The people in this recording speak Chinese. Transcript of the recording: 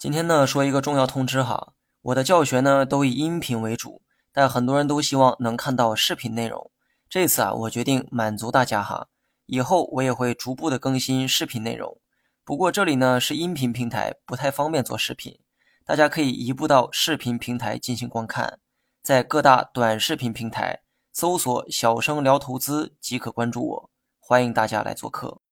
今天呢说一个重要通知哈。我的教学呢都以音频为主但很多人都希望能看到视频内容。这次啊我决定满足大家哈。以后我也会逐步的更新视频内容。不过这里呢是音频平台不太方便做视频。大家可以移步到视频平台进行观看。在各大短视频平台搜索小生聊投资即可关注我。欢迎大家来做客。